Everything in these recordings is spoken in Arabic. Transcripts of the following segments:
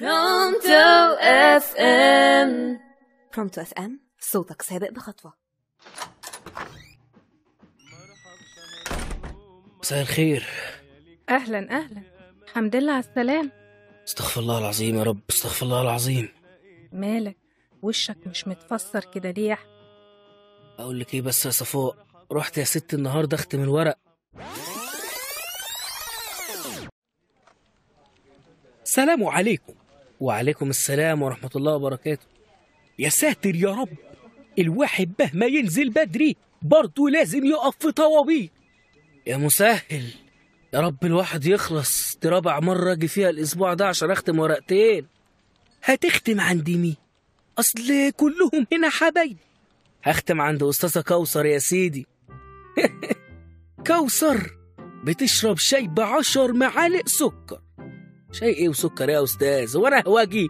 برونتو FM برونتو FM صوتك سابق بخطوة. مساء الخير. أهلا أهلا. الحمد لله على السلام. استغفر الله العظيم يا رب استغفر الله العظيم. مالك؟ وشك مش متفسر كده ليه يا أحمد؟ أقول لك إيه بس يا صفاء رحت يا ست النهارده أختم الورق. سلام عليكم. وعليكم السلام ورحمة الله وبركاته. يا ساتر يا رب الواحد مهما ينزل بدري برضه لازم يقف في طوابير. يا مسهل يا رب الواحد يخلص دي رابع مرة أجي فيها الأسبوع ده عشان أختم ورقتين. هتختم عند مين؟ أصل كلهم هنا حبايبي هختم عند أستاذة كوثر يا سيدي. كوثر بتشرب شاي بعشر معالق سكر. شاي إيه وسكر يا أستاذ؟ وأنا هواجي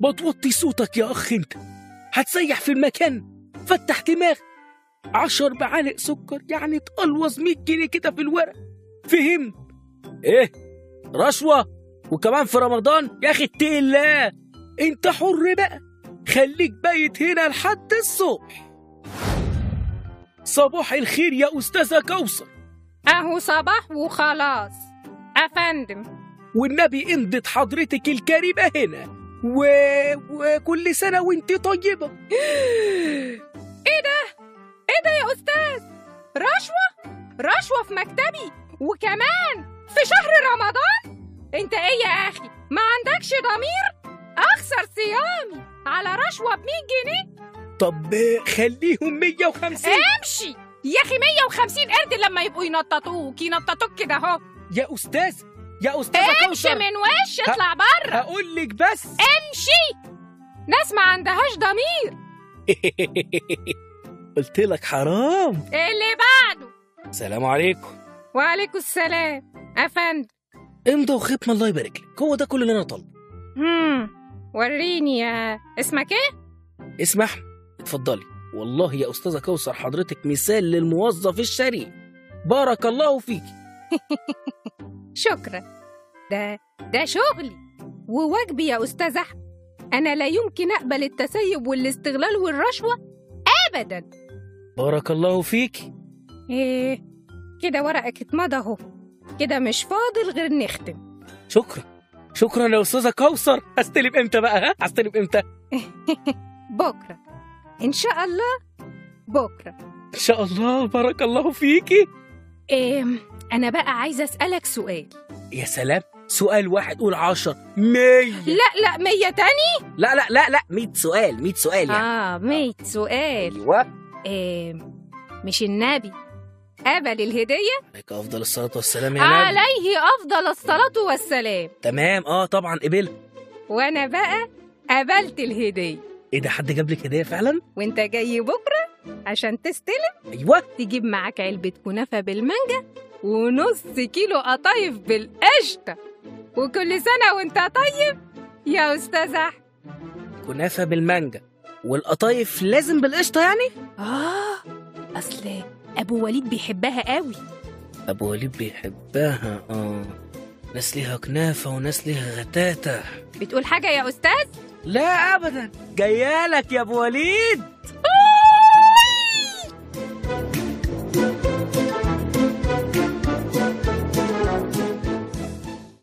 ما توطي صوتك يا أخ أنت. هتسيح في المكان. فتح دماغ. عشر معالق سكر يعني تقلوظ 100 جنيه كده في الورق. فهم إيه؟ رشوة. وكمان في رمضان؟ يا أخي اتقي الله أنت حر بقى. خليك بايت هنا لحد الصبح. صباح الخير يا أستاذة كوثر. أهو صباح وخلاص. أفندم. والنبي امضت حضرتك الكريمة هنا. و... وكل سنة وانت طيبة. إيه ده؟ إيه ده يا أستاذ؟ رشوة؟ رشوة في مكتبي؟ وكمان في شهر رمضان؟ أنت إيه يا أخي؟ ما عندكش ضمير؟ أخسر صيامي على رشوة ب 100 جنيه؟ طب خليهم 150 امشي! يا أخي 150 قرد لما يبقوا ينططوك ينططوك كده أهو. يا أستاذ يا أستاذة امشي كوثر. من وش اطلع بره هقول لك بس. امشي. ناس ما عندهاش ضمير. قلت لك حرام. اللي بعده. سلام عليكم. وعليكم السلام. أفندم. امضى وختم الله يبارك لك. هو ده كل اللي أنا طالبه هم. وريني يا اسمك إيه؟ اسم أحمد. اتفضلي. والله يا أستاذة كوثر حضرتك مثال للموظف الشريف. بارك الله فيك. شكرا. ده ده شغلي. وواجبي يا أستاذ أحمد. أنا لا يمكن أقبل التسيب والاستغلال والرشوة ابدا. بارك الله فيك. إيه كده ورقك اتمضى أهو. كده مش فاضل غير نختم. شكرا. شكرا يا أستاذة كوثر. هستلم إمتى بقى؟ ها؟ هستلم إمتى؟ بكرة. إن شاء الله بكرة. إن شاء الله. بارك الله فيكي إيه أنا بقى عايزة أسألك سؤال. يا سلام سؤال واحد قول عشر. مية. لا لا مية تاني؟ لا لا لا لا مية سؤال مية سؤال يعني. آه مية سؤال. أيوه. إيه مش النبي قبل الهدية؟ عليك أفضل الصلاة والسلام يا نبي. عليه أفضل الصلاة والسلام. تمام آه طبعا قبلها وأنا بقى قبلت الهدية. إيه ده حد جاب لك هدية فعلا؟ وأنت جاي بكرة؟ عشان تستلم أيوه. تجيب معاك علبة كنافة بالمانجا ونص كيلو قطايف بالقشطة. وكل سنة وأنت طيب يا أستاذ أحمد كنافة بالمانجا. والقطايف لازم بالقشطة يعني؟ آه أصل أبو وليد بيحبها قوي. أبو وليد بيحبها آه. ناس ليها كنافة وناس ليها غتاتة. بتقول حاجة يا أستاذ؟ لا ابدا. جايالك يا أبو وليد.